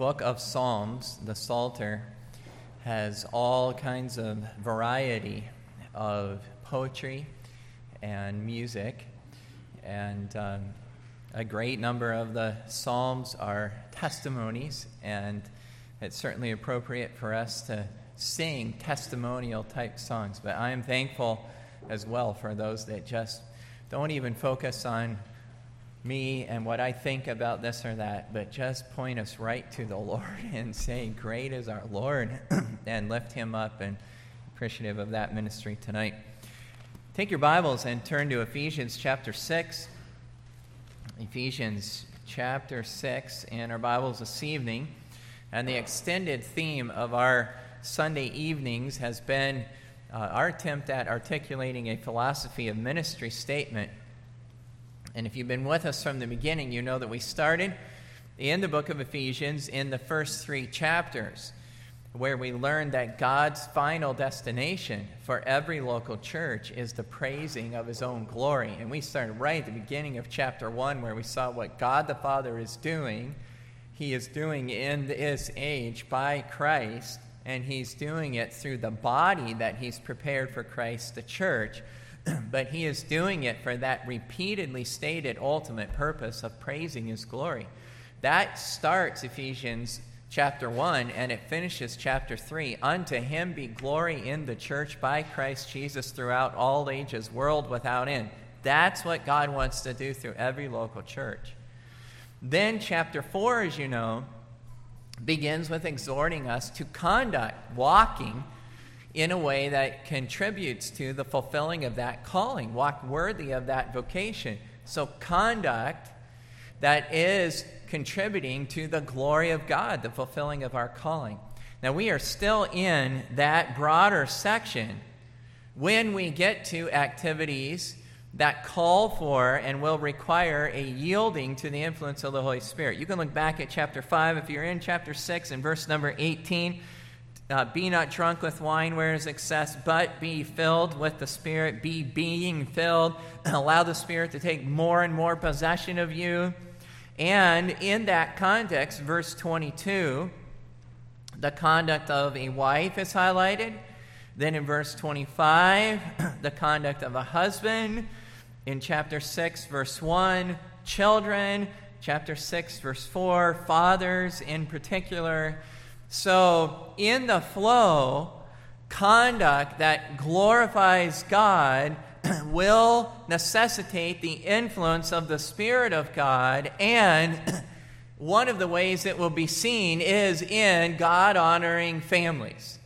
book of Psalms, the Psalter, has all kinds of variety of poetry and music. And um, a great number of the Psalms are testimonies, and it's certainly appropriate for us to sing testimonial type songs. But I am thankful as well for those that just don't even focus on me and what I think about this or that, but just point us right to the Lord and say, Great is our Lord, and lift him up and appreciative of that ministry tonight. Take your Bibles and turn to Ephesians chapter 6. Ephesians chapter 6 in our Bibles this evening. And the extended theme of our Sunday evenings has been uh, our attempt at articulating a philosophy of ministry statement and if you've been with us from the beginning, you know that we started in the book of Ephesians in the first three chapters, where we learned that God's final destination for every local church is the praising of his own glory. And we started right at the beginning of chapter one, where we saw what God the Father is doing. He is doing in this age by Christ, and he's doing it through the body that he's prepared for Christ, the church but he is doing it for that repeatedly stated ultimate purpose of praising his glory. That starts Ephesians chapter 1 and it finishes chapter 3. Unto him be glory in the church by Christ Jesus throughout all ages, world without end. That's what God wants to do through every local church. Then, chapter 4, as you know, begins with exhorting us to conduct, walking in a way that contributes to the fulfilling of that calling, walk worthy of that vocation. So, conduct that is contributing to the glory of God, the fulfilling of our calling. Now, we are still in that broader section when we get to activities that call for and will require a yielding to the influence of the Holy Spirit. You can look back at chapter 5 if you're in chapter 6 and verse number 18. Uh, be not drunk with wine where is excess, but be filled with the Spirit. Be being filled. Allow the Spirit to take more and more possession of you. And in that context, verse 22, the conduct of a wife is highlighted. Then in verse 25, the conduct of a husband. In chapter 6, verse 1, children. Chapter 6, verse 4, fathers in particular. So, in the flow, conduct that glorifies God will necessitate the influence of the Spirit of God, and one of the ways it will be seen is in God honoring families.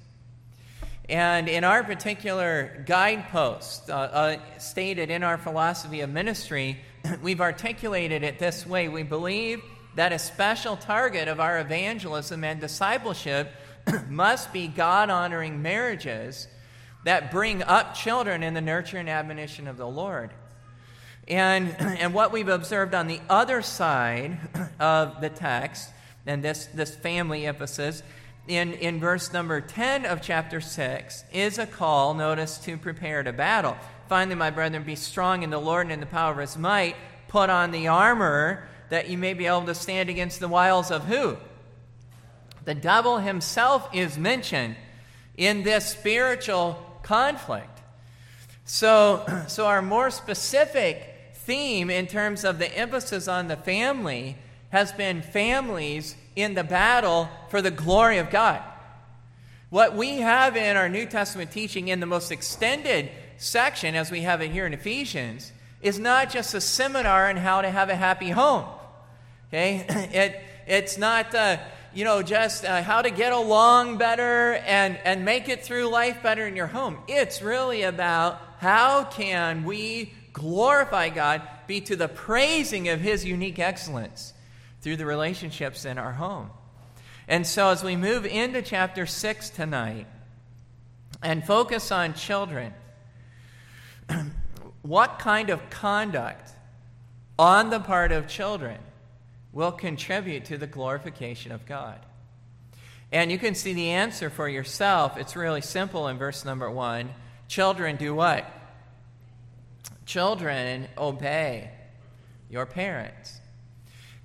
And in our particular guidepost, uh, uh, stated in our philosophy of ministry, we've articulated it this way. We believe that a special target of our evangelism and discipleship must be God honoring marriages that bring up children in the nurture and admonition of the Lord. And, and what we've observed on the other side of the text, and this, this family emphasis, in, in verse number 10 of chapter 6, is a call, notice, to prepare to battle. Finally, my brethren, be strong in the Lord and in the power of his might. Put on the armor that you may be able to stand against the wiles of who? The devil himself is mentioned in this spiritual conflict. So, so our more specific theme in terms of the emphasis on the family has been families in the battle for the glory of God. What we have in our New Testament teaching in the most extended section, as we have it here in Ephesians, is not just a seminar on how to have a happy home. Okay? It, it's not, uh, you know, just uh, how to get along better and, and make it through life better in your home. It's really about how can we glorify God, be to the praising of His unique excellence through the relationships in our home. And so, as we move into chapter 6 tonight and focus on children, what kind of conduct on the part of children will contribute to the glorification of God? And you can see the answer for yourself. It's really simple in verse number one. Children do what? Children obey your parents.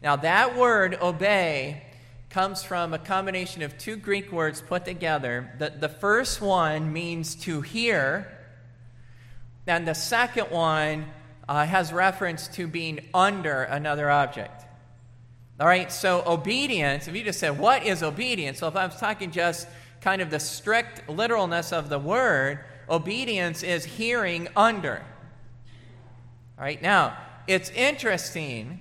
Now, that word obey comes from a combination of two Greek words put together. The, the first one means to hear, and the second one uh, has reference to being under another object. All right, so obedience, if you just said, What is obedience? So if I was talking just kind of the strict literalness of the word, obedience is hearing under. All right, now, it's interesting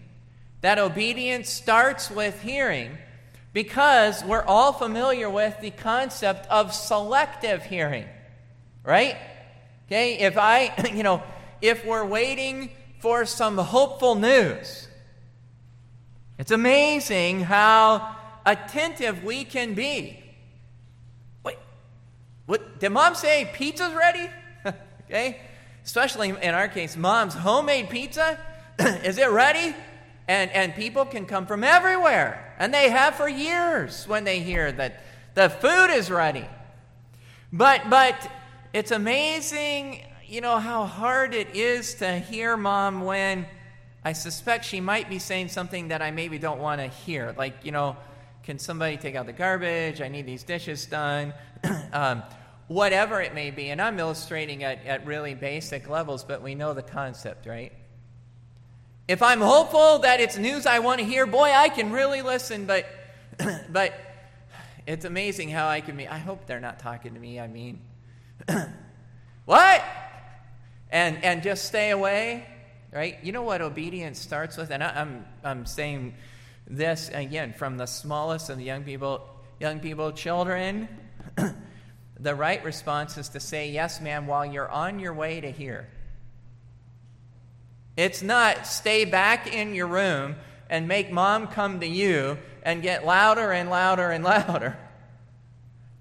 that obedience starts with hearing because we're all familiar with the concept of selective hearing, right? Okay, if I, you know, if we're waiting for some hopeful news, it's amazing how attentive we can be. Wait, what, did mom say pizza's ready? okay, especially in our case, mom's homemade pizza. Is it ready? And, and people can come from everywhere, and they have for years when they hear that the food is ready. But, but it's amazing, you know, how hard it is to hear mom when I suspect she might be saying something that I maybe don't want to hear. Like, you know, can somebody take out the garbage? I need these dishes done. um, whatever it may be. And I'm illustrating at, at really basic levels, but we know the concept, right? If I'm hopeful that it's news I want to hear, boy, I can really listen, but but it's amazing how I can be. I hope they're not talking to me. I mean, what? And and just stay away, right? You know what obedience starts with, and I, I'm I'm saying this again from the smallest of the young people, young people, children. the right response is to say yes, ma'am, while you're on your way to here. It's not stay back in your room and make mom come to you and get louder and louder and louder.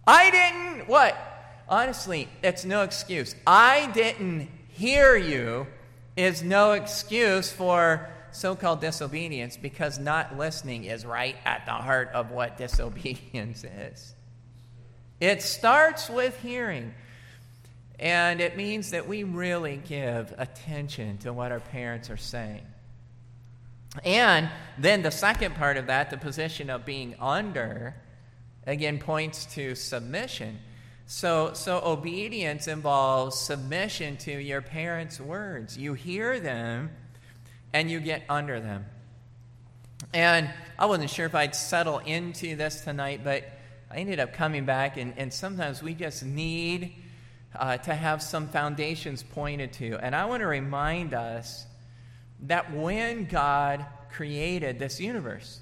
I didn't, what? Honestly, it's no excuse. I didn't hear you is no excuse for so called disobedience because not listening is right at the heart of what disobedience is. It starts with hearing. And it means that we really give attention to what our parents are saying. And then the second part of that, the position of being under, again points to submission. So, so obedience involves submission to your parents' words. You hear them and you get under them. And I wasn't sure if I'd settle into this tonight, but I ended up coming back, and, and sometimes we just need uh, to have some foundations pointed to. And I want to remind us that when God created this universe,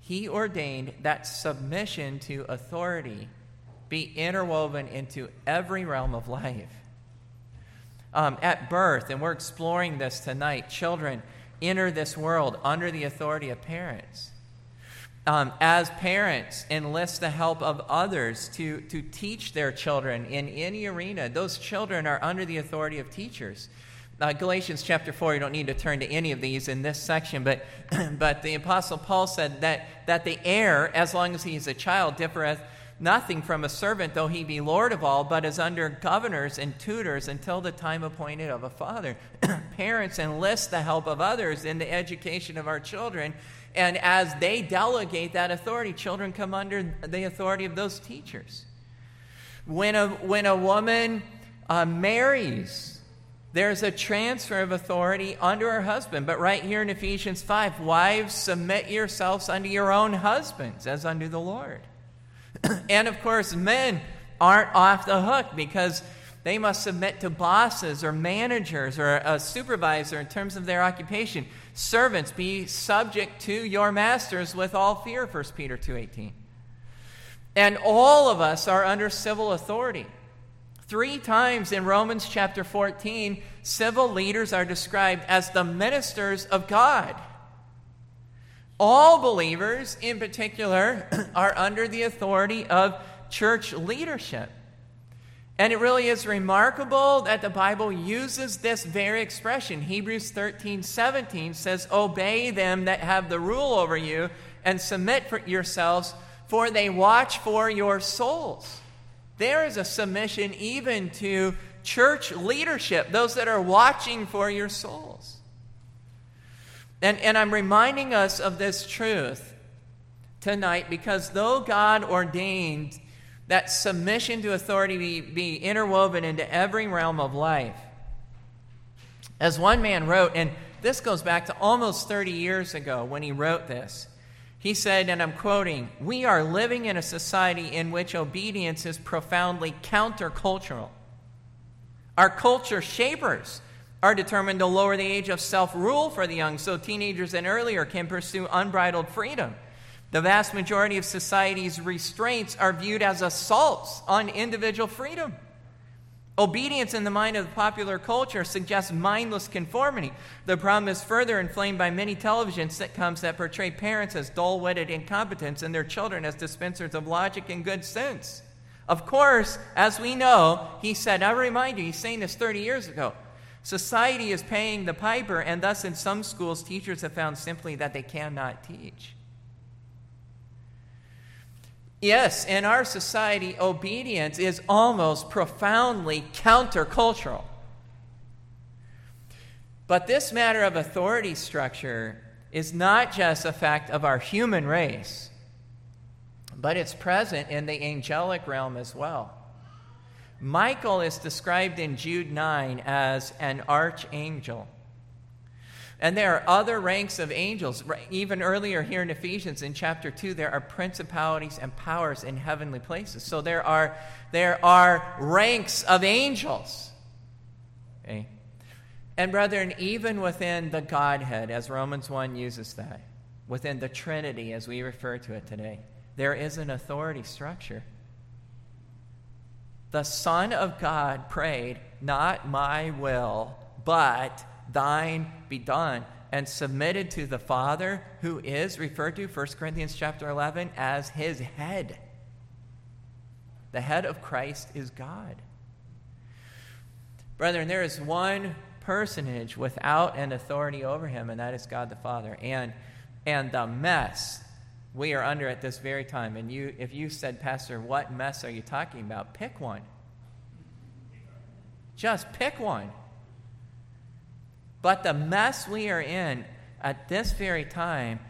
He ordained that submission to authority be interwoven into every realm of life. Um, at birth, and we're exploring this tonight, children enter this world under the authority of parents um, as parents, enlist the help of others to, to teach their children in any arena. Those children are under the authority of teachers. Uh, Galatians chapter 4, you don't need to turn to any of these in this section, but, but the Apostle Paul said that, that the heir, as long as he is a child, differeth nothing from a servant, though he be Lord of all, but is under governors and tutors until the time appointed of a father. Parents enlist the help of others in the education of our children and as they delegate that authority, children come under the authority of those teachers. When a, when a woman uh, marries, there's a transfer of authority under her husband. But right here in Ephesians 5, wives, submit yourselves unto your own husbands as unto the Lord. and of course, men aren't off the hook because they must submit to bosses or managers or a supervisor in terms of their occupation. Servants, be subject to your masters with all fear, 1 Peter 2.18. And all of us are under civil authority. Three times in Romans chapter 14, civil leaders are described as the ministers of God. All believers, in particular, are under the authority of church leadership. And it really is remarkable that the Bible uses this very expression. Hebrews 13 17 says, Obey them that have the rule over you and submit for yourselves, for they watch for your souls. There is a submission even to church leadership, those that are watching for your souls. And, and I'm reminding us of this truth tonight because though God ordained that submission to authority be, be interwoven into every realm of life, as one man wrote, and this goes back to almost 30 years ago when he wrote this. He said, and I'm quoting, We are living in a society in which obedience is profoundly countercultural. Our culture shapers are determined to lower the age of self rule for the young so teenagers and earlier can pursue unbridled freedom. The vast majority of society's restraints are viewed as assaults on individual freedom. Obedience in the mind of the popular culture suggests mindless conformity. The problem is further inflamed by many television sitcoms that portray parents as dull witted incompetents and their children as dispensers of logic and good sense. Of course, as we know, he said, I remind you, he's saying this 30 years ago. Society is paying the piper, and thus in some schools, teachers have found simply that they cannot teach. Yes, in our society, obedience is almost profoundly countercultural. But this matter of authority structure is not just a fact of our human race, but it's present in the angelic realm as well. Michael is described in Jude 9 as an archangel. And there are other ranks of angels. Even earlier here in Ephesians in chapter 2, there are principalities and powers in heavenly places. So there are, there are ranks of angels. Okay? And brethren, even within the Godhead, as Romans 1 uses that, within the Trinity as we refer to it today, there is an authority structure. The Son of God prayed, Not my will, but thine be done and submitted to the father who is referred to 1 corinthians chapter 11 as his head. The head of christ is god. Brethren there is one personage without an authority over him and that is god the father. And and the mess we are under at this very time. And you if you said pastor what mess are you talking about? Pick one. Just pick one. But the mess we are in at this very time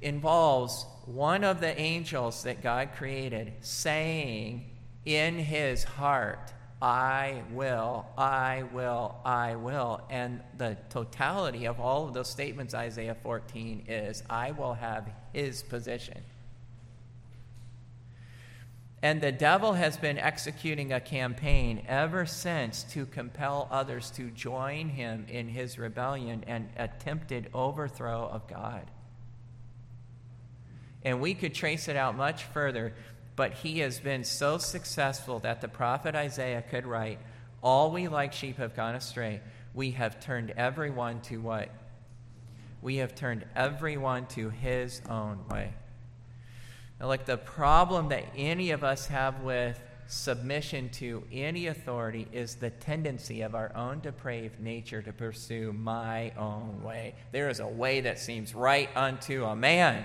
involves one of the angels that God created saying in his heart, I will, I will, I will. And the totality of all of those statements, Isaiah 14, is I will have his position. And the devil has been executing a campaign ever since to compel others to join him in his rebellion and attempted overthrow of God. And we could trace it out much further, but he has been so successful that the prophet Isaiah could write, All we like sheep have gone astray. We have turned everyone to what? We have turned everyone to his own way. Now, like the problem that any of us have with submission to any authority is the tendency of our own depraved nature to pursue my own way. There is a way that seems right unto a man,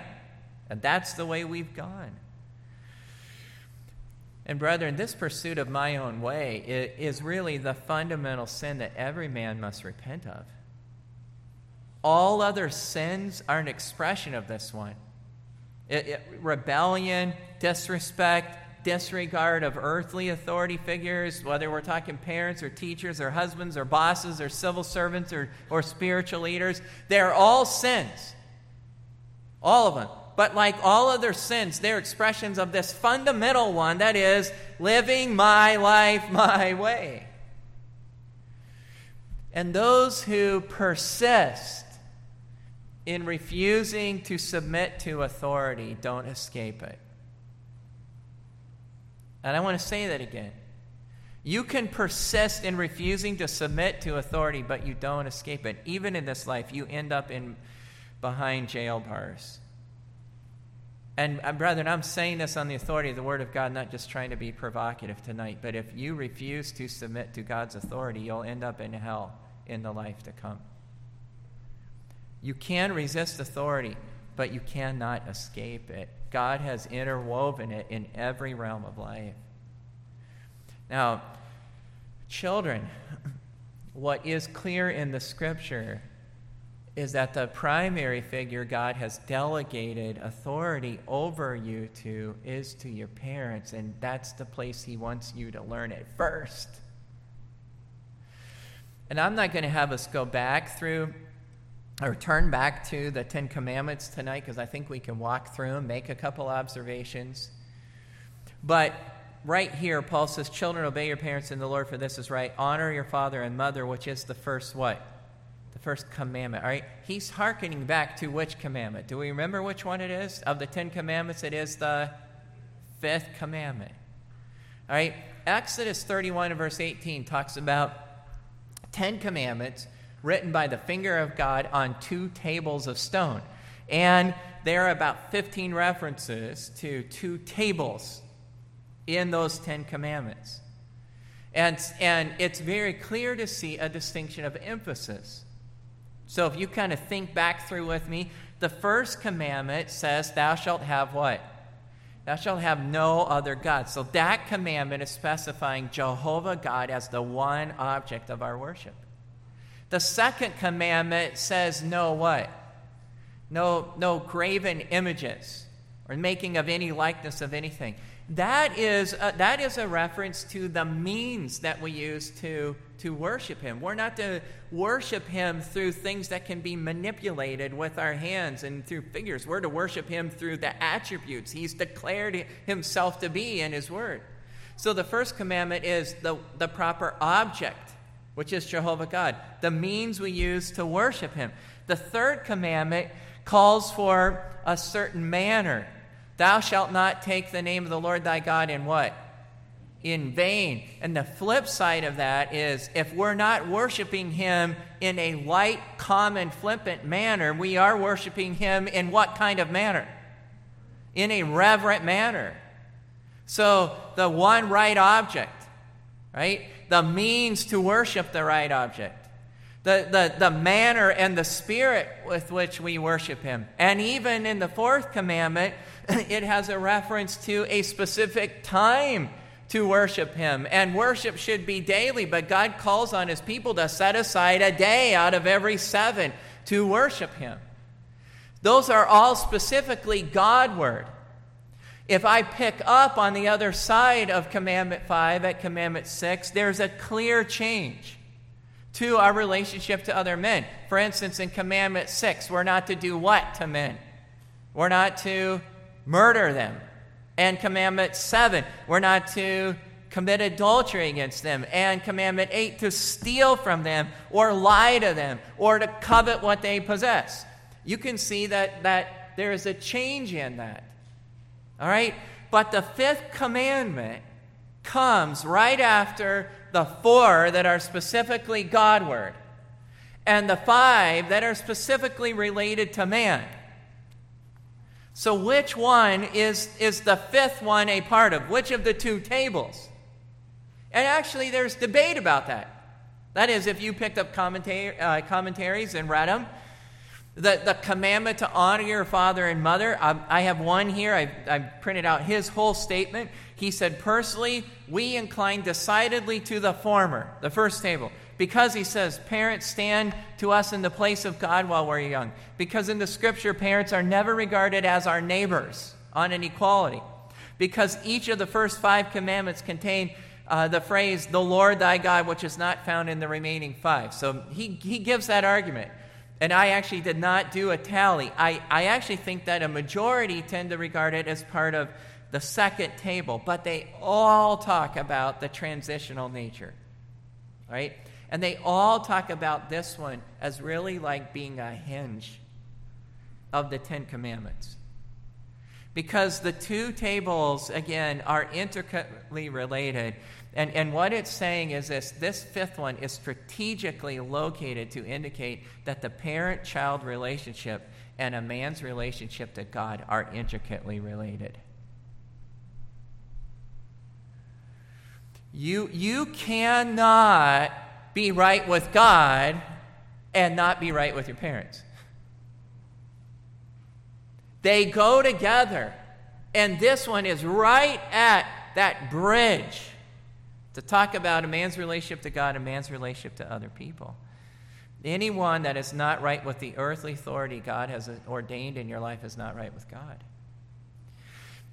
and that's the way we've gone. And, brethren, this pursuit of my own way is really the fundamental sin that every man must repent of. All other sins are an expression of this one. It, it, rebellion, disrespect, disregard of earthly authority figures, whether we're talking parents or teachers or husbands or bosses or civil servants or, or spiritual leaders, they're all sins. All of them. But like all other sins, they're expressions of this fundamental one that is, living my life my way. And those who persist in refusing to submit to authority, don't escape it. And I want to say that again. You can persist in refusing to submit to authority, but you don't escape it. Even in this life, you end up in behind jail bars. And uh, brethren, I'm saying this on the authority of the Word of God, not just trying to be provocative tonight, but if you refuse to submit to God's authority, you'll end up in hell in the life to come. You can resist authority, but you cannot escape it. God has interwoven it in every realm of life. Now, children, what is clear in the scripture is that the primary figure God has delegated authority over you to is to your parents, and that's the place He wants you to learn it first. And I'm not going to have us go back through or turn back to the Ten Commandments tonight because I think we can walk through them, make a couple observations. But right here, Paul says, Children, obey your parents in the Lord, for this is right. Honor your father and mother, which is the first what? First commandment. All right? He's hearkening back to which commandment? Do we remember which one it is? Of the Ten Commandments, it is the fifth commandment. All right? Exodus 31 verse 18 talks about Ten Commandments written by the finger of God on two tables of stone. And there are about 15 references to two tables in those Ten Commandments. And, and it's very clear to see a distinction of emphasis. So if you kind of think back through with me, the first commandment says, Thou shalt have what? Thou shalt have no other God. So that commandment is specifying Jehovah God as the one object of our worship. The second commandment says no what? No, no graven images or making of any likeness of anything. That is, a, that is a reference to the means that we use to, to worship Him. We're not to worship Him through things that can be manipulated with our hands and through figures. We're to worship Him through the attributes He's declared Himself to be in His Word. So the first commandment is the, the proper object, which is Jehovah God, the means we use to worship Him. The third commandment calls for a certain manner Thou shalt not take the name of the Lord thy God in what? In vain. And the flip side of that is if we're not worshiping him in a light, common, flippant manner, we are worshiping him in what kind of manner? In a reverent manner. So the one right object, right? The means to worship the right object the, the, the manner and the spirit with which we worship Him. And even in the fourth commandment, it has a reference to a specific time to worship Him. And worship should be daily, but God calls on His people to set aside a day out of every seven to worship Him. Those are all specifically Godward. If I pick up on the other side of Commandment 5 at Commandment 6, there's a clear change to our relationship to other men. For instance, in Commandment 6, we're not to do what to men? We're not to murder them. And Commandment 7, we're not to commit adultery against them. And Commandment 8, to steal from them or lie to them or to covet what they possess. You can see that, that there is a change in that. All right? But the fifth commandment comes right after the four that are specifically Godward and the five that are specifically related to man. So, which one is, is the fifth one a part of? Which of the two tables? And actually, there's debate about that. That is, if you picked up uh, commentaries and read them, the, the commandment to honor your father and mother, I, I have one here. I, I printed out his whole statement. He said, personally, we incline decidedly to the former, the first table. Because he says, parents stand to us in the place of God while we're young. Because in the scripture, parents are never regarded as our neighbors on an equality. Because each of the first five commandments contain uh, the phrase, the Lord thy God, which is not found in the remaining five. So he, he gives that argument. And I actually did not do a tally. I, I actually think that a majority tend to regard it as part of the second table, but they all talk about the transitional nature, right? And they all talk about this one as really like being a hinge of the Ten Commandments. Because the two tables, again, are intricately related. And, and what it's saying is this this fifth one is strategically located to indicate that the parent child relationship and a man's relationship to God are intricately related. You, you cannot be right with God and not be right with your parents. They go together. And this one is right at that bridge to talk about a man's relationship to God and man's relationship to other people. Anyone that is not right with the earthly authority God has ordained in your life is not right with God.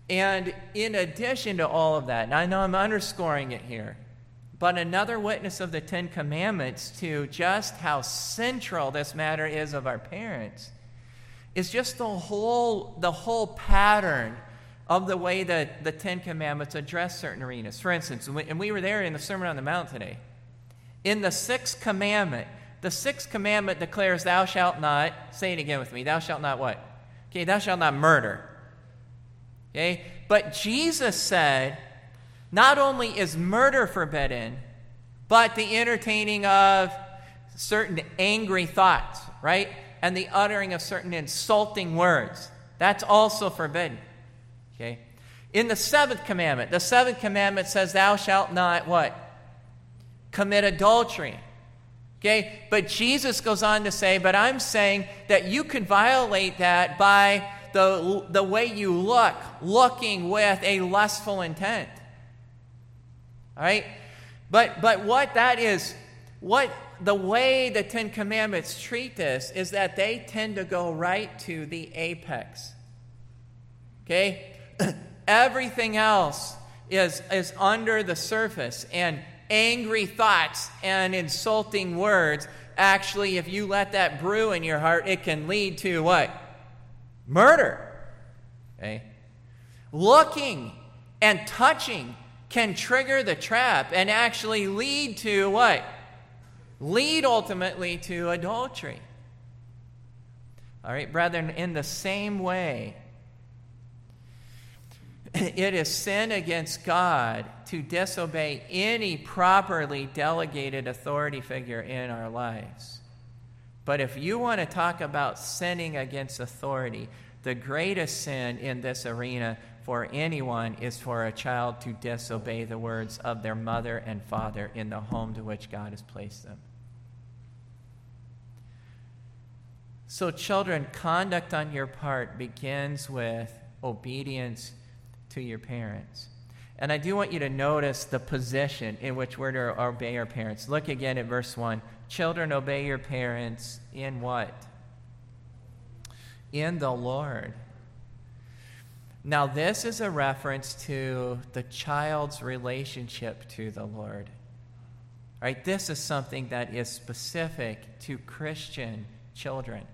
And in addition to all of that, and I know I'm underscoring it here, but another witness of the Ten Commandments to just how central this matter is of our parents is just the whole, the whole pattern of the way that the Ten Commandments address certain arenas. For instance, and we were there in the Sermon on the Mount today. In the sixth commandment, the sixth commandment declares, Thou shalt not, say it again with me, thou shalt not what? Okay, thou shalt not murder. Okay? But Jesus said, not only is murder forbidden, but the entertaining of certain angry thoughts, right? And the uttering of certain insulting words. That's also forbidden. Okay? In the seventh commandment, the seventh commandment says, Thou shalt not what? Commit adultery. Okay? But Jesus goes on to say, But I'm saying that you can violate that by the, the way you look, looking with a lustful intent. All right? But, but what that is, what the way the Ten Commandments treat this is that they tend to go right to the apex. Okay? Everything else is, is under the surface, and angry thoughts and insulting words actually, if you let that brew in your heart, it can lead to what? Murder. Okay? Looking and touching can trigger the trap and actually lead to what? Lead ultimately to adultery. All right, brethren, in the same way, it is sin against God to disobey any properly delegated authority figure in our lives. But if you want to talk about sinning against authority, the greatest sin in this arena for anyone is for a child to disobey the words of their mother and father in the home to which God has placed them. So, children, conduct on your part begins with obedience to your parents. And I do want you to notice the position in which we're to obey our parents. Look again at verse 1. Children, obey your parents in what? In the Lord. Now, this is a reference to the child's relationship to the Lord. Right? This is something that is specific to Christian children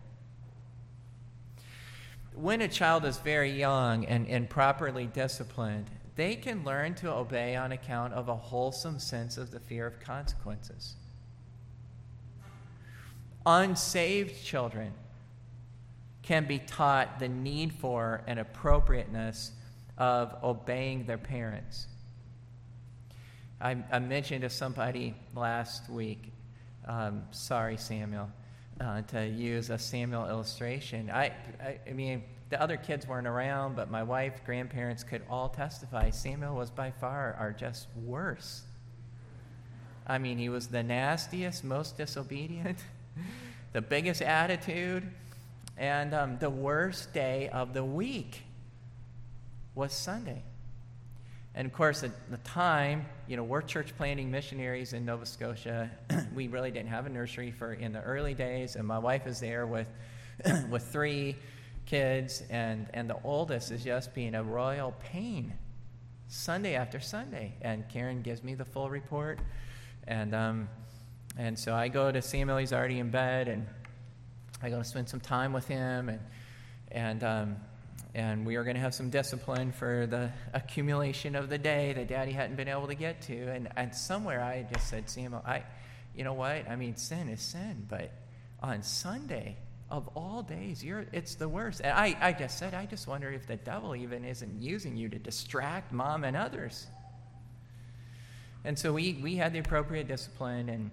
when a child is very young and, and properly disciplined, they can learn to obey on account of a wholesome sense of the fear of consequences. Unsaved children can be taught the need for and appropriateness of obeying their parents. I, I mentioned to somebody last week, um, sorry, Samuel uh, to use a Samuel illustration. I, I, I, mean, the other kids weren't around, but my wife, grandparents could all testify. Samuel was by far our just worst. I mean, he was the nastiest, most disobedient, the biggest attitude, and um, the worst day of the week was Sunday. And of course, at the time, you know, we're church planting missionaries in Nova Scotia. we really didn't have a nursery for in the early days, and my wife is there with with three kids, and and the oldest is just being a royal pain, Sunday after Sunday. And Karen gives me the full report, and um, and so I go to Samuel. He's already in bed, and I go to spend some time with him, and and um, and we are going to have some discipline for the accumulation of the day that daddy hadn't been able to get to. And, and somewhere I just said, Samuel, I, you know what? I mean, sin is sin, but on Sunday, of all days, you're, it's the worst. And I, I just said, I just wonder if the devil even isn't using you to distract mom and others. And so we, we had the appropriate discipline, and,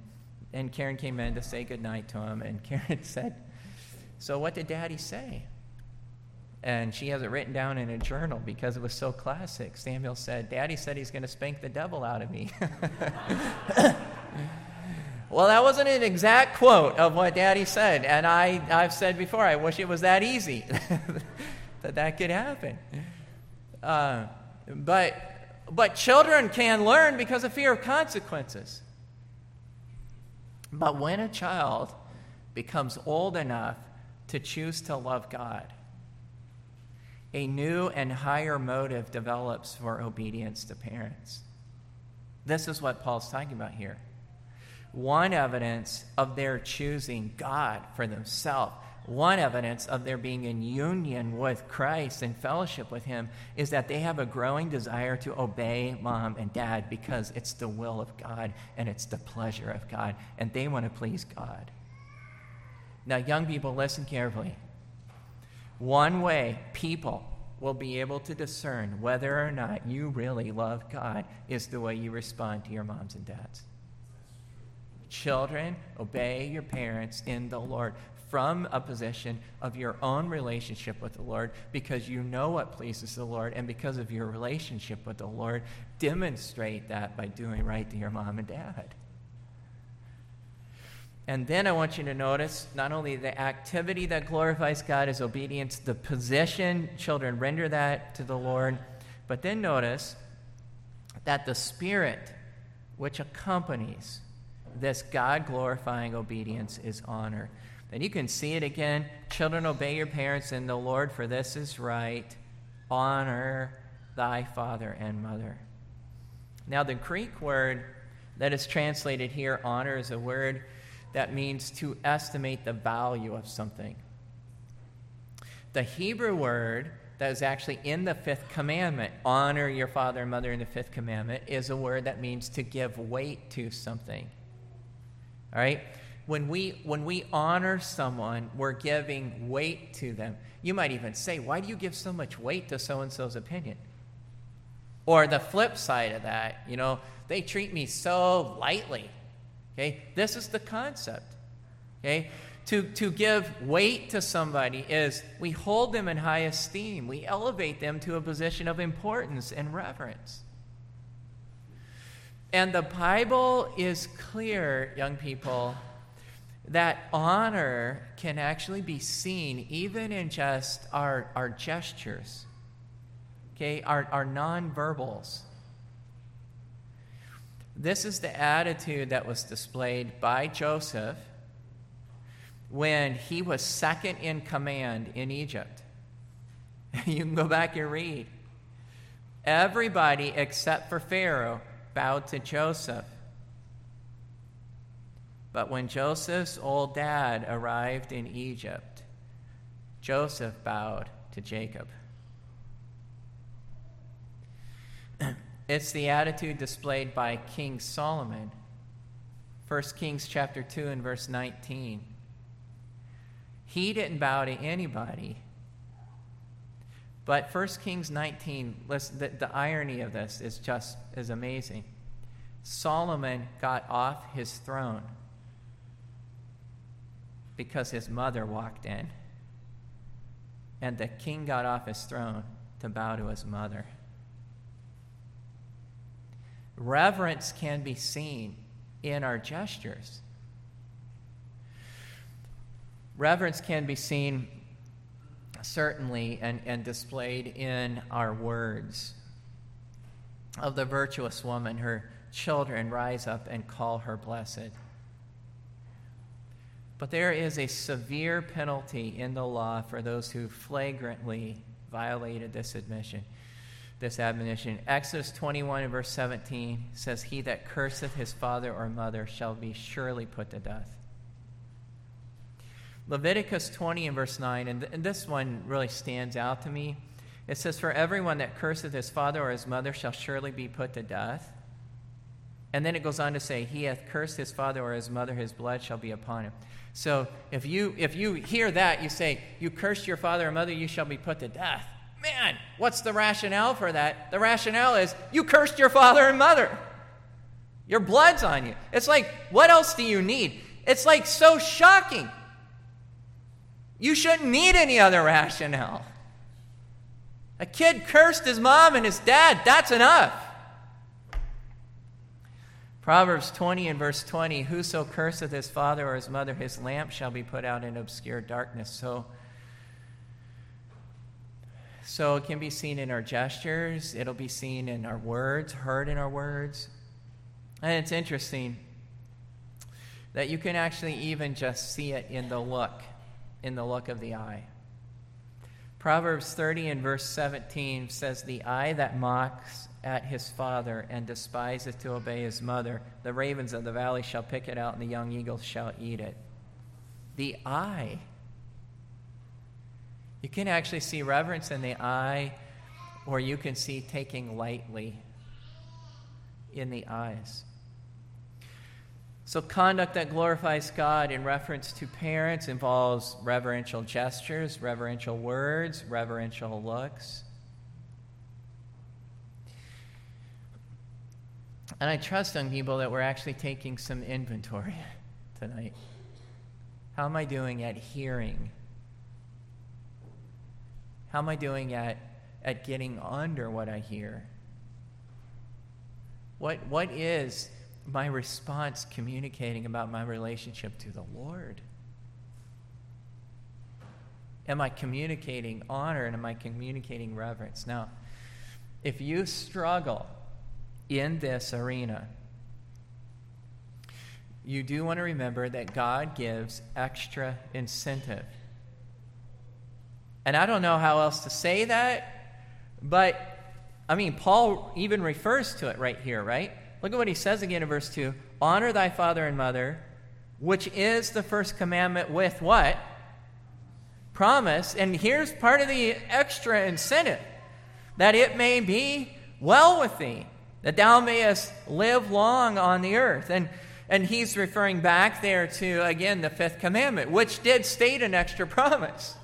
and Karen came in to say goodnight to him. And Karen said, So what did daddy say? and she has it written down in a journal because it was so classic. Samuel said, Daddy said he's going to spank the devil out of me. well, that wasn't an exact quote of what Daddy said. And I, I've said before, I wish it was that easy that that could happen. Uh, but, but children can learn because of fear of consequences. But when a child becomes old enough to choose to love God, a new and higher motive develops for obedience to parents. This is what Paul's talking about here. One evidence of their choosing God for themselves, one evidence of their being in union with Christ and fellowship with Him is that they have a growing desire to obey mom and dad because it's the will of God and it's the pleasure of God, and they want to please God. Now, young people, listen carefully. One way people will be able to discern whether or not you really love God is the way you respond to your moms and dads. Children, obey your parents in the Lord from a position of your own relationship with the Lord because you know what pleases the Lord, and because of your relationship with the Lord, demonstrate that by doing right to your mom and dad. And then I want you to notice not only the activity that glorifies God is obedience, the position children render that to the Lord, but then notice that the Spirit which accompanies this God glorifying obedience is honor. And you can see it again. Children, obey your parents in the Lord, for this is right. Honor thy father and mother. Now, the Greek word that is translated here, honor, is a word that means to estimate the value of something. The Hebrew word that is actually in the fifth commandment, honor your father and mother in the fifth commandment, is a word that means to give weight to something. All right? When we, when we honor someone, we're giving weight to them. You might even say, Why do you give so much weight to so and so's opinion? Or the flip side of that, you know, they treat me so lightly. Okay? This is the concept. Okay? To, to give weight to somebody is we hold them in high esteem. We elevate them to a position of importance and reverence. And the Bible is clear, young people, that honor can actually be seen even in just our, our gestures, okay, our, our nonverbals. This is the attitude that was displayed by Joseph when he was second in command in Egypt. you can go back and read. Everybody except for Pharaoh bowed to Joseph. But when Joseph's old dad arrived in Egypt, Joseph bowed to Jacob. It's the attitude displayed by King Solomon. 1 Kings chapter 2 and verse 19. He didn't bow to anybody. But 1 Kings 19, listen, the, the irony of this is just is amazing. Solomon got off his throne because his mother walked in. And the king got off his throne to bow to his mother. Reverence can be seen in our gestures. Reverence can be seen certainly and, and displayed in our words. Of the virtuous woman, her children rise up and call her blessed. But there is a severe penalty in the law for those who flagrantly violated this admission this admonition. Exodus 21 and verse 17 says, He that curseth his father or mother shall be surely put to death. Leviticus 20 and verse 9, and, th- and this one really stands out to me. It says, For everyone that curseth his father or his mother shall surely be put to death. And then it goes on to say, He hath cursed his father or his mother, his blood shall be upon him. So if you if you hear that, you say, You cursed your father or mother, you shall be put to death. Man, what's the rationale for that? The rationale is you cursed your father and mother. Your blood's on you. It's like, what else do you need? It's like so shocking. You shouldn't need any other rationale. A kid cursed his mom and his dad. That's enough. Proverbs 20 and verse 20 Whoso curseth his father or his mother, his lamp shall be put out in obscure darkness. So, so it can be seen in our gestures, it'll be seen in our words, heard in our words. And it's interesting. that you can actually even just see it in the look, in the look of the eye. Proverbs 30 and verse 17 says, The eye that mocks at his father and despiseth to obey his mother, the ravens of the valley shall pick it out, and the young eagles shall eat it. The eye. You can actually see reverence in the eye, or you can see taking lightly in the eyes. So, conduct that glorifies God in reference to parents involves reverential gestures, reverential words, reverential looks. And I trust, young people, that we're actually taking some inventory tonight. How am I doing at hearing? How am I doing at, at getting under what I hear? What, what is my response communicating about my relationship to the Lord? Am I communicating honor and am I communicating reverence? Now, if you struggle in this arena, you do want to remember that God gives extra incentive. And I don't know how else to say that, but I mean, Paul even refers to it right here, right? Look at what he says again in verse 2 Honor thy father and mother, which is the first commandment with what? Promise. And here's part of the extra incentive that it may be well with thee, that thou mayest live long on the earth. And, and he's referring back there to, again, the fifth commandment, which did state an extra promise.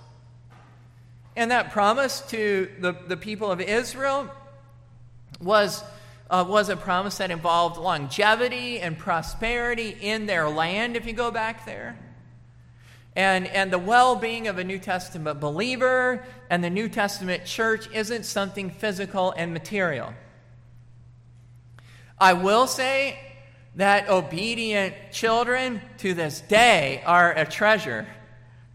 And that promise to the, the people of Israel was uh, was a promise that involved longevity and prosperity in their land, if you go back there. And, and the well being of a New Testament believer and the New Testament church isn't something physical and material. I will say that obedient children to this day are a treasure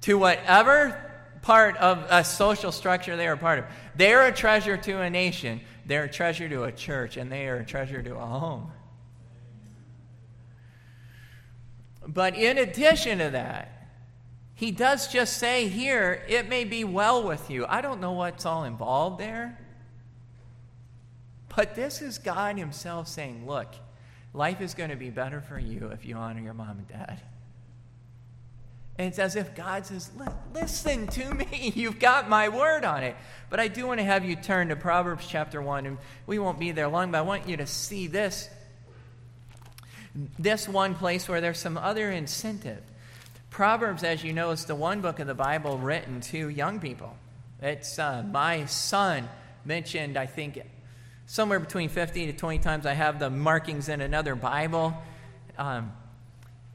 to whatever part of a social structure they are part of. They're a treasure to a nation they're a treasure to a church, and they are a treasure to a home. But in addition to that, he does just say here, it may be well with you. I don't know what's all involved there. But this is God Himself saying, look, life is going to be better for you if you honor your mom and dad. And it's as if God says, Listen to me. You've got my word on it. But I do want to have you turn to Proverbs chapter 1, and we won't be there long, but I want you to see this. This one place where there's some other incentive. Proverbs, as you know, is the one book of the Bible written to young people. It's uh, my son mentioned, I think, somewhere between 50 to 20 times. I have the markings in another Bible. Um,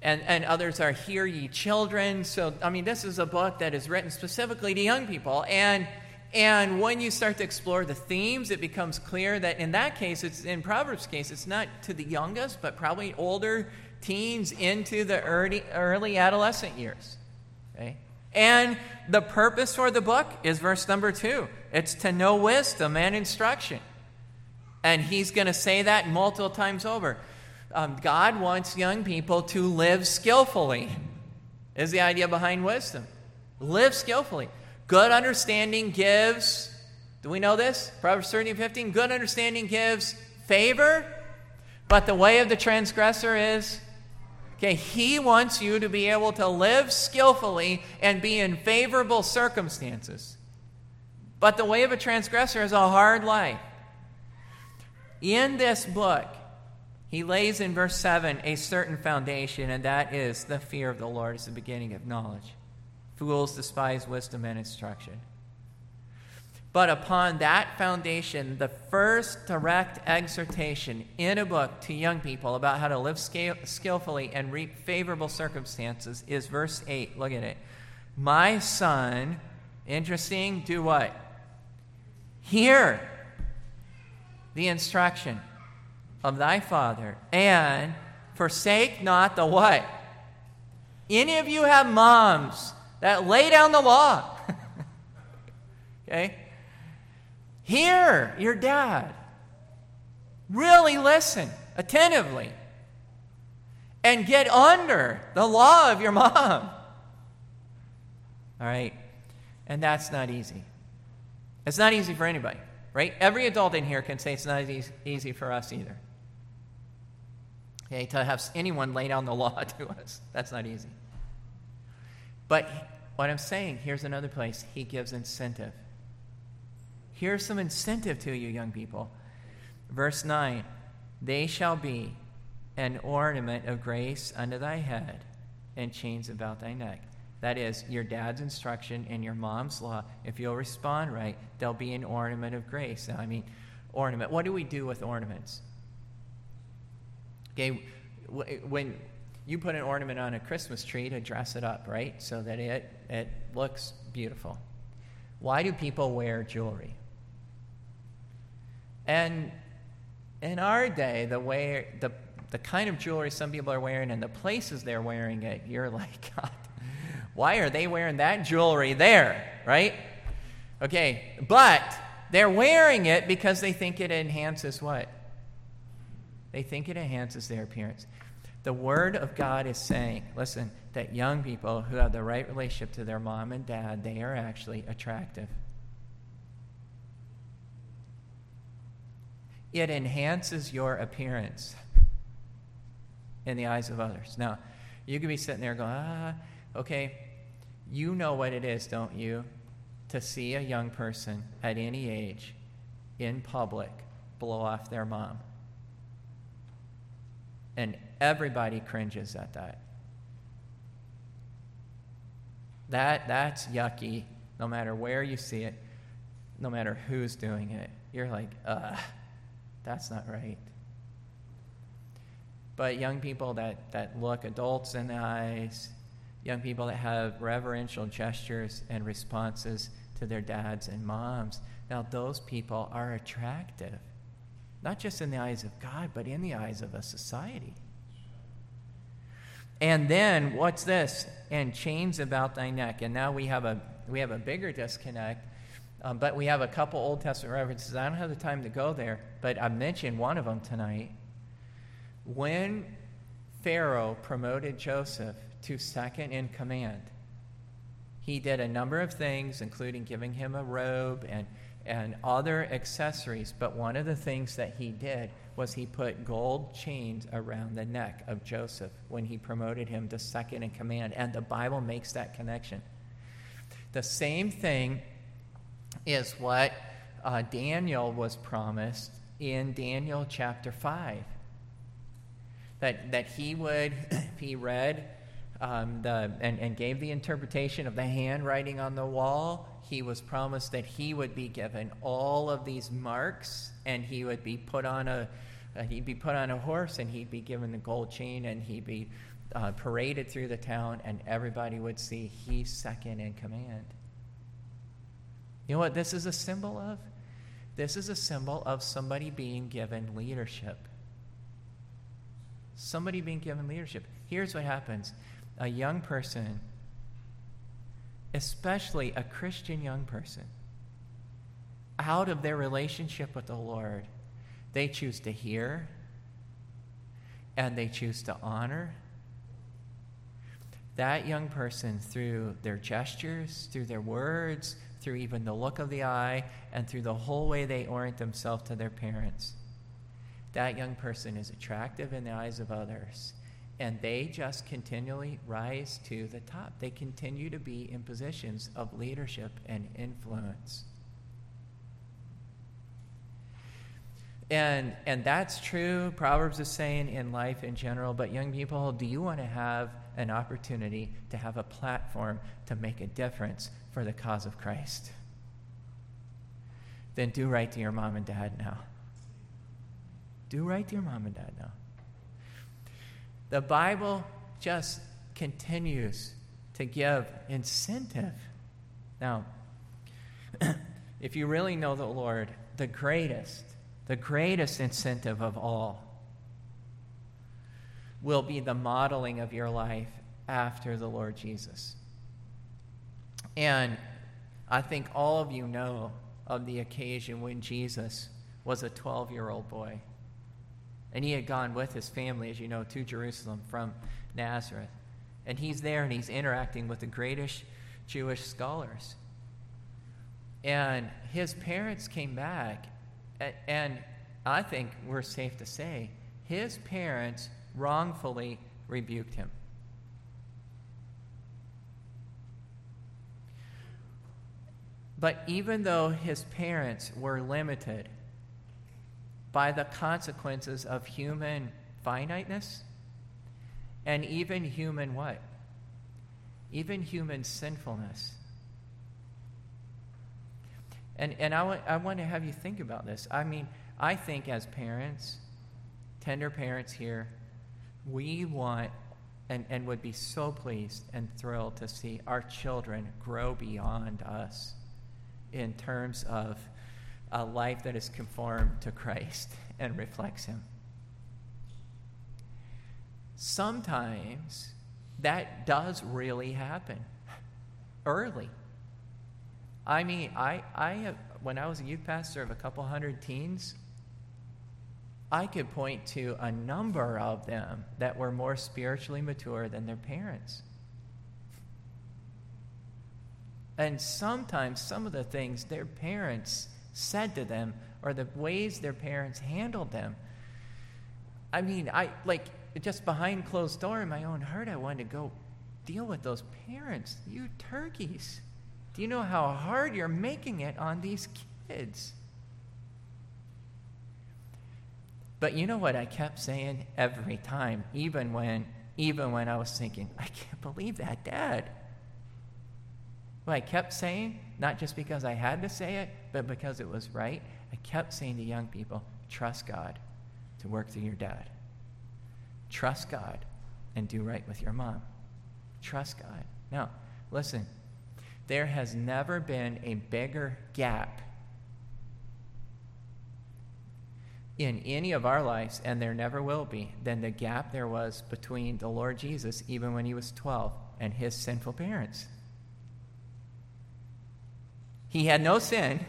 and, and others are Hear Ye Children. So, I mean, this is a book that is written specifically to young people. And, and when you start to explore the themes, it becomes clear that in that case, it's in Proverbs' case, it's not to the youngest, but probably older teens into the early, early adolescent years. Okay? And the purpose for the book is verse number two it's to know wisdom and instruction. And he's going to say that multiple times over um, God wants young people to live skillfully, is the idea behind wisdom. Live skillfully. Good understanding gives, do we know this? Proverbs 13 15. Good understanding gives favor, but the way of the transgressor is. Okay, he wants you to be able to live skillfully and be in favorable circumstances. But the way of a transgressor is a hard life. In this book, he lays in verse 7 a certain foundation, and that is the fear of the Lord is the beginning of knowledge. Fools despise wisdom and instruction. But upon that foundation, the first direct exhortation in a book to young people about how to live skillfully and reap favorable circumstances is verse 8. Look at it. My son, interesting, do what? Hear the instruction of thy father, and forsake not the what? Any of you have moms that lay down the law. okay? Hear your dad. Really listen attentively. and get under the law of your mom. All right? And that's not easy. It's not easy for anybody, right? Every adult in here can say it's not easy, for us either. Okay, to have anyone lay down the law to us, that's not easy. But what I'm saying, here's another place. He gives incentive. Here's some incentive to you, young people. Verse 9 They shall be an ornament of grace unto thy head and chains about thy neck. That is, your dad's instruction and your mom's law. If you'll respond right, there'll be an ornament of grace. I mean, ornament. What do we do with ornaments? Okay, when you put an ornament on a Christmas tree to dress it up, right? So that it, it looks beautiful. Why do people wear jewelry? And in our day, the way the the kind of jewelry some people are wearing and the places they're wearing it, you're like, God, why are they wearing that jewelry there, right? Okay, but they're wearing it because they think it enhances what? They think it enhances their appearance. The Word of God is saying, listen, that young people who have the right relationship to their mom and dad, they are actually attractive. It enhances your appearance in the eyes of others. Now, you could be sitting there going, ah, okay, you know what it is, don't you, to see a young person at any age in public blow off their mom. And everybody cringes at that. That that's yucky no matter where you see it, no matter who's doing it. You're like, uh, that's not right. But young people that, that look adults in the eyes, young people that have reverential gestures and responses to their dads and moms, now those people are attractive, not just in the eyes of God, but in the eyes of a society. And then what's this? And chains about thy neck. And now we have a we have a bigger disconnect. Um, but we have a couple Old Testament references. I don't have the time to go there, but I mentioned one of them tonight. When Pharaoh promoted Joseph to second in command, he did a number of things, including giving him a robe and, and other accessories. But one of the things that he did was he put gold chains around the neck of Joseph when he promoted him to second in command. And the Bible makes that connection. The same thing is what uh, Daniel was promised in Daniel chapter 5 that, that he would, if he read um, the, and, and gave the interpretation of the handwriting on the wall, he was promised that he would be given all of these marks and he would be put on a, uh, he'd be put on a horse and he'd be given the gold chain and he'd be uh, paraded through the town and everybody would see he's second in command. You know what this is a symbol of? This is a symbol of somebody being given leadership somebody being given leadership. Here's what happens a young person, especially a Christian young person, out of their relationship with the Lord, they choose to hear and they choose to honor. That young person, through their gestures, through their words, through even the look of the eye, and through the whole way they orient themselves to their parents, that young person is attractive in the eyes of others. And they just continually rise to the top. They continue to be in positions of leadership and influence. And, and that's true, Proverbs is saying, in life in general. But, young people, do you want to have an opportunity to have a platform to make a difference for the cause of Christ? Then do right to your mom and dad now. Do right to your mom and dad now. The Bible just continues to give incentive. Now, if you really know the Lord, the greatest, the greatest incentive of all will be the modeling of your life after the Lord Jesus. And I think all of you know of the occasion when Jesus was a 12 year old boy And he had gone with his family, as you know, to Jerusalem from Nazareth. And he's there and he's interacting with the greatest Jewish scholars. And his parents came back, and I think we're safe to say his parents wrongfully rebuked him. But even though his parents were limited by the consequences of human finiteness and even human what? Even human sinfulness. And, and I, want, I want to have you think about this. I mean, I think as parents, tender parents here, we want and, and would be so pleased and thrilled to see our children grow beyond us in terms of a life that is conformed to Christ and reflects Him. Sometimes that does really happen early. I mean, I, I have, when I was a youth pastor of a couple hundred teens, I could point to a number of them that were more spiritually mature than their parents. And sometimes some of the things their parents said to them or the ways their parents handled them. I mean, I like just behind closed door in my own heart, I wanted to go deal with those parents. You turkeys. Do you know how hard you're making it on these kids? But you know what I kept saying every time, even when even when I was thinking, I can't believe that, Dad. What I kept saying, not just because I had to say it, but because it was right, I kept saying to young people, trust God to work through your dad. Trust God and do right with your mom. Trust God. Now, listen, there has never been a bigger gap in any of our lives, and there never will be, than the gap there was between the Lord Jesus, even when he was 12, and his sinful parents. He had no sin,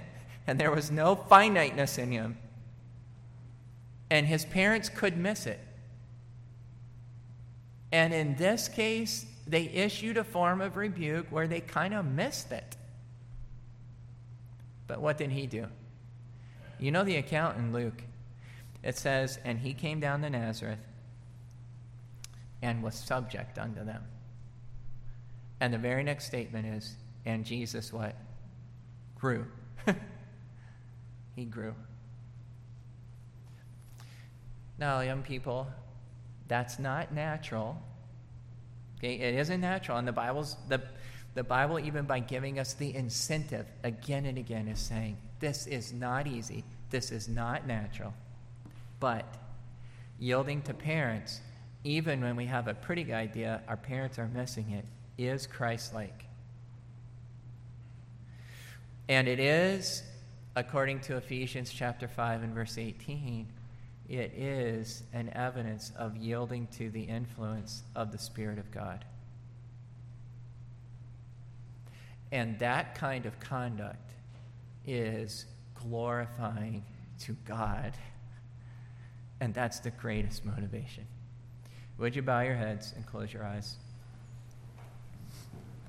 and there was no finiteness in him. And his parents could miss it. And in this case, they issued a form of rebuke where they kind of missed it. But what did he do? You know the account in Luke. It says, And he came down to Nazareth and was subject unto them. And the very next statement is, And Jesus what? grew. he grew. Now, young people, that's not natural. Okay, it isn't natural. And the Bible's the the Bible, even by giving us the incentive again and again, is saying this is not easy. This is not natural. But yielding to parents, even when we have a pretty good idea, our parents are missing it, is Christ like. And it is, according to Ephesians chapter 5 and verse 18, it is an evidence of yielding to the influence of the Spirit of God. And that kind of conduct is glorifying to God. And that's the greatest motivation. Would you bow your heads and close your eyes?